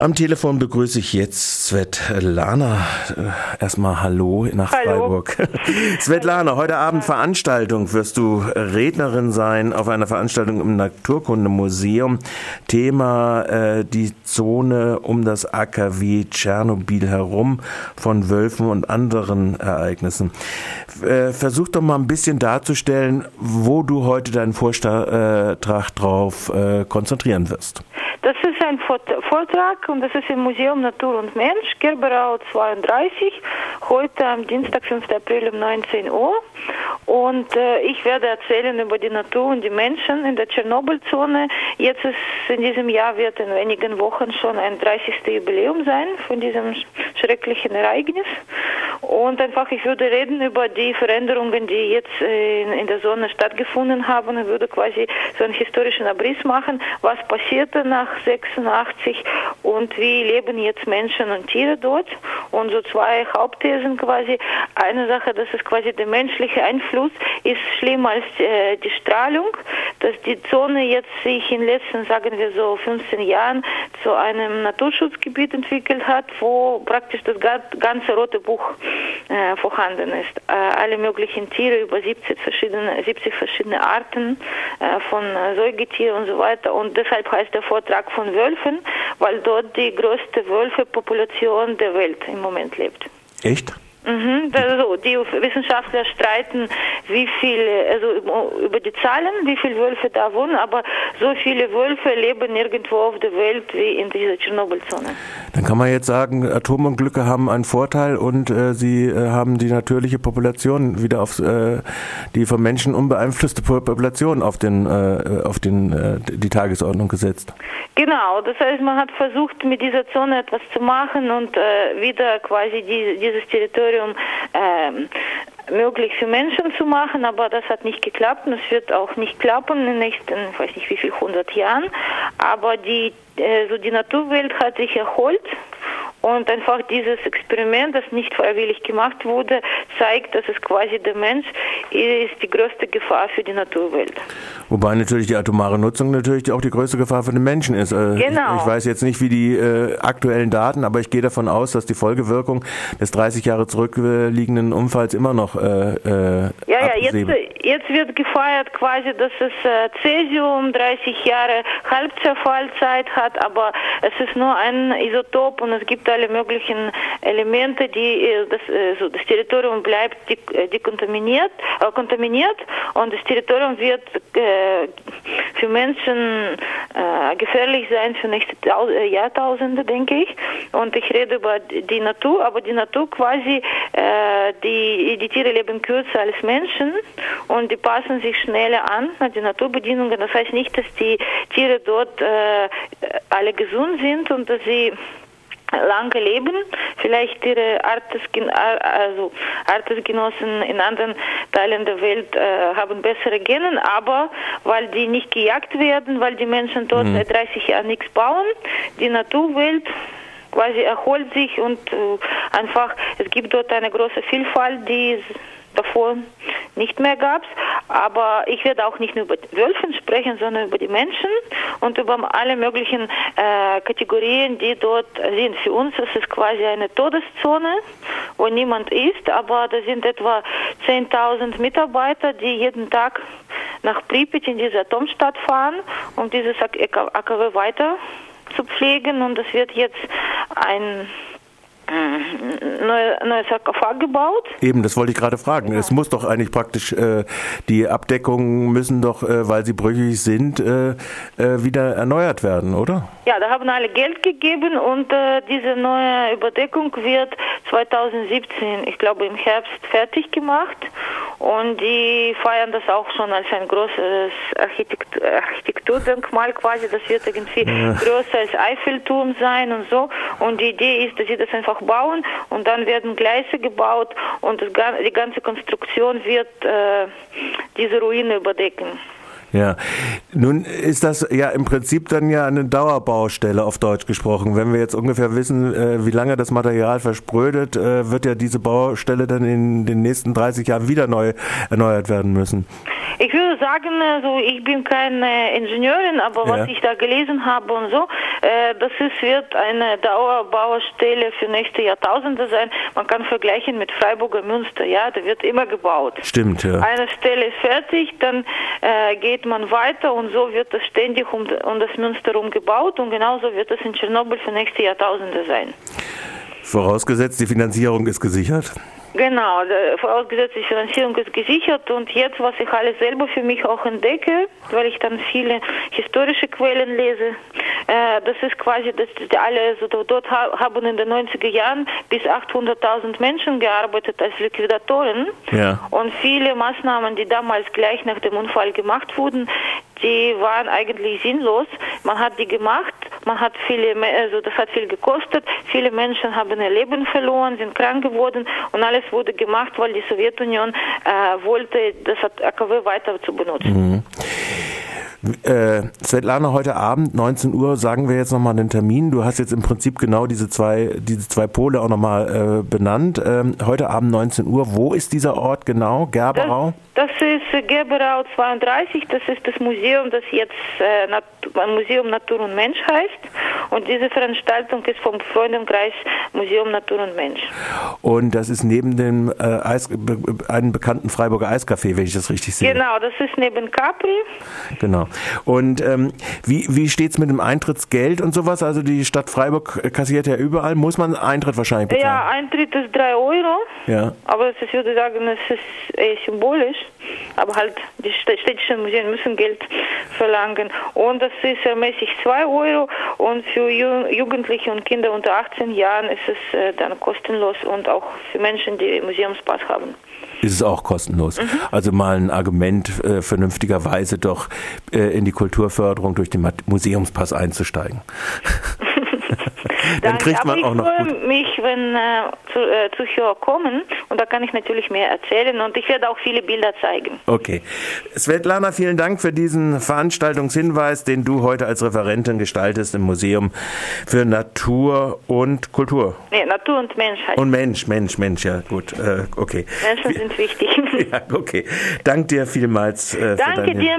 Am Telefon begrüße ich jetzt Svetlana. Äh, erstmal Hallo nach hallo. Freiburg. Svetlana, heute Abend Veranstaltung. Wirst du Rednerin sein auf einer Veranstaltung im Naturkundemuseum. Thema äh, die Zone um das AKW Tschernobyl herum von Wölfen und anderen Ereignissen. Äh, versuch doch mal ein bisschen darzustellen, wo du heute deinen Vortrag drauf äh, konzentrieren wirst. Das ist ein Vortrag und das ist im Museum Natur und Mensch, Gerberau 32, heute am Dienstag, 5. April um 19 Uhr. Und äh, ich werde erzählen über die Natur und die Menschen in der Tschernobyl-Zone. Jetzt ist in diesem Jahr wird in wenigen Wochen schon ein 30. Jubiläum sein von diesem schrecklichen Ereignis. Und einfach, ich würde reden über die Veränderungen, die jetzt äh, in, der Zone stattgefunden haben und würde quasi so einen historischen Abriss machen, was passierte nach 86 und wie leben jetzt Menschen und Tiere dort. Und so zwei Hauptthesen quasi. Eine Sache, das ist quasi der menschliche Einfluss, ist schlimmer als äh, die Strahlung, dass die Zone jetzt sich in den letzten, sagen wir so, 15 Jahren zu einem Naturschutzgebiet entwickelt hat, wo praktisch das ganze rote Buch äh, vorhanden ist. Äh, alle möglichen Tiere, über 70 verschiedene, 70 verschiedene Arten äh, von Säugetieren und so weiter. Und deshalb heißt der Vortrag von Wölfen, weil dort die größte Wölfepopulation der Welt im Moment lebt. Echt? Mhm, also die Wissenschaftler streiten, wie viele, also über die Zahlen, wie viele Wölfe da wohnen, aber so viele Wölfe leben nirgendwo auf der Welt wie in dieser Tschernobyl-Zone. Dann kann man jetzt sagen, Atomunglücke haben einen Vorteil und äh, sie äh, haben die natürliche Population wieder auf äh, die von Menschen unbeeinflusste Population auf den äh, auf den äh, die Tagesordnung gesetzt. Genau, das heißt, man hat versucht, mit dieser Zone etwas zu machen und äh, wieder quasi die, dieses Territorium ähm, möglich für Menschen zu machen, aber das hat nicht geklappt und es wird auch nicht klappen in den nächsten, ich weiß nicht wie viel, 100 Jahren. Aber die, äh, so die Naturwelt hat sich erholt und einfach dieses Experiment, das nicht freiwillig gemacht wurde, zeigt, dass es quasi der Mensch ist die größte Gefahr für die Naturwelt. Wobei natürlich die atomare Nutzung natürlich auch die größte Gefahr für den Menschen ist. Äh, genau. Ich, ich weiß jetzt nicht, wie die äh, aktuellen Daten, aber ich gehe davon aus, dass die Folgewirkung des 30 Jahre zurückliegenden Unfalls immer noch äh, äh, Ja, ja, jetzt, jetzt wird gefeiert quasi, dass es äh, Cäsium 30 Jahre Halbzerfallzeit hat, aber es ist nur ein Isotop und es gibt alle möglichen Elemente, die äh, das, äh, so das Territorium bleibt äh, dekontaminiert, äh, kontaminiert und das Territorium wird äh, für Menschen äh, gefährlich sein für nächste Jahrtausende, denke ich. Und ich rede über die Natur, aber die Natur quasi, die, die Tiere leben kürzer als Menschen und die passen sich schneller an an die Naturbedingungen. Das heißt nicht, dass die Tiere dort alle gesund sind und dass sie lange leben, vielleicht ihre Artesgen also Artesgenossen in anderen Teilen der Welt äh, haben bessere Gene, aber weil die nicht gejagt werden, weil die Menschen dort mhm. seit 30 Jahren nichts bauen, die Naturwelt quasi erholt sich und äh, einfach es gibt dort eine große Vielfalt, die davor nicht mehr gab. Aber ich werde auch nicht nur über Wölfen sprechen, sondern über die Menschen und über alle möglichen äh, Kategorien, die dort sind. Für uns ist es quasi eine Todeszone, wo niemand ist, aber da sind etwa 10.000 Mitarbeiter, die jeden Tag nach Pripyat in diese Atomstadt fahren, um dieses AKW weiter zu pflegen und es wird jetzt ein neue, neue Sarkophag gebaut. Eben, das wollte ich gerade fragen. Ja. Es muss doch eigentlich praktisch, äh, die Abdeckungen müssen doch, äh, weil sie brüchig sind, äh, äh wieder erneuert werden, oder? Ja, da haben alle Geld gegeben und äh, diese neue Überdeckung wird 2017, ich glaube im Herbst, fertig gemacht. Und die feiern das auch schon als ein großes Architekt Architekturdenkmal quasi. Das wird irgendwie größer als Eiffelturm sein und so. Und die Idee ist, dass sie das einfach bauen und dann werden Gleise gebaut und das, die ganze Konstruktion wird äh, diese Ruine überdecken. Ja, nun ist das ja im Prinzip dann ja eine Dauerbaustelle auf Deutsch gesprochen. Wenn wir jetzt ungefähr wissen, äh, wie lange das Material versprödet, äh, wird ja diese Baustelle dann in den nächsten 30 Jahren wieder neu erneuert werden müssen. Ich würde sagen, also ich bin keine Ingenieurin, aber ja. was ich da gelesen habe und so, äh, das ist, wird eine Dauerbaustelle für nächste Jahrtausende sein. Man kann vergleichen mit Freiburger Münster, ja, da wird immer gebaut. Stimmt, ja. Eine Stelle ist fertig, dann äh, geht man weiter und so wird das ständig um, um das Münster herum gebaut und genauso wird es in Tschernobyl für nächste Jahrtausende sein. Vorausgesetzt, die Finanzierung ist gesichert. Genau, vorausgesetzt die Finanzierung ist gesichert und jetzt, was ich alles selber für mich auch entdecke, weil ich dann viele historische Quellen lese, äh, das ist quasi, dass alle, also dort haben in den 90er Jahren bis 800.000 Menschen gearbeitet als Liquidatoren ja. und viele Maßnahmen, die damals gleich nach dem Unfall gemacht wurden, die waren eigentlich sinnlos. Man hat die gemacht, man hat viele, also das hat viel gekostet, viele Menschen haben ihr Leben verloren, sind krank geworden und alles wurde gemacht, weil die Sowjetunion äh, wollte, das AKW weiter zu benutzen. Mhm. Äh, Svetlana, heute Abend, 19 Uhr, sagen wir jetzt nochmal den Termin. Du hast jetzt im Prinzip genau diese zwei, diese zwei Pole auch nochmal äh, benannt. Ähm, heute Abend, 19 Uhr, wo ist dieser Ort genau? Gerberau? Das, das ist Gerberau 32, das ist das Museum, das jetzt äh, Nat Museum Natur und Mensch heißt. Und diese Veranstaltung ist vom Freundenkreis Museum Natur und Mensch. Und das ist neben dem äh, Eis, einen bekannten Freiburger Eiscafé, wenn ich das richtig sehe. Genau, das ist neben Capri. Genau. Und ähm, wie, wie steht es mit dem Eintrittsgeld und sowas? Also die Stadt Freiburg kassiert ja überall. Muss man Eintritt wahrscheinlich bezahlen? Ja, Eintritt ist 3 Euro. Ja. Aber ich würde sagen, es ist eher symbolisch. Aber halt, die städtischen Museen müssen Geld verlangen. Und das ist ermäßig 2 Euro. Und für Jugendliche und Kinder unter 18 Jahren ist es äh, dann kostenlos und auch für Menschen, die Museumspass haben ist es auch kostenlos. Mhm. Also mal ein Argument äh, vernünftigerweise doch äh, in die Kulturförderung durch den Museumspass einzusteigen. Dann kriegt man auch noch Ich freue mich, wenn äh, zu, äh, Zuschauer kommen und da kann ich natürlich mehr erzählen und ich werde auch viele Bilder zeigen. Okay. Svetlana, vielen Dank für diesen Veranstaltungshinweis, den du heute als Referentin gestaltest im Museum für Natur und Kultur. Nee, Natur und Mensch heißt Und Mensch, Mensch, Mensch, ja gut, äh, okay. Menschen sind wichtig. ja, okay. Dank dir vielmals äh, Danke für deine dir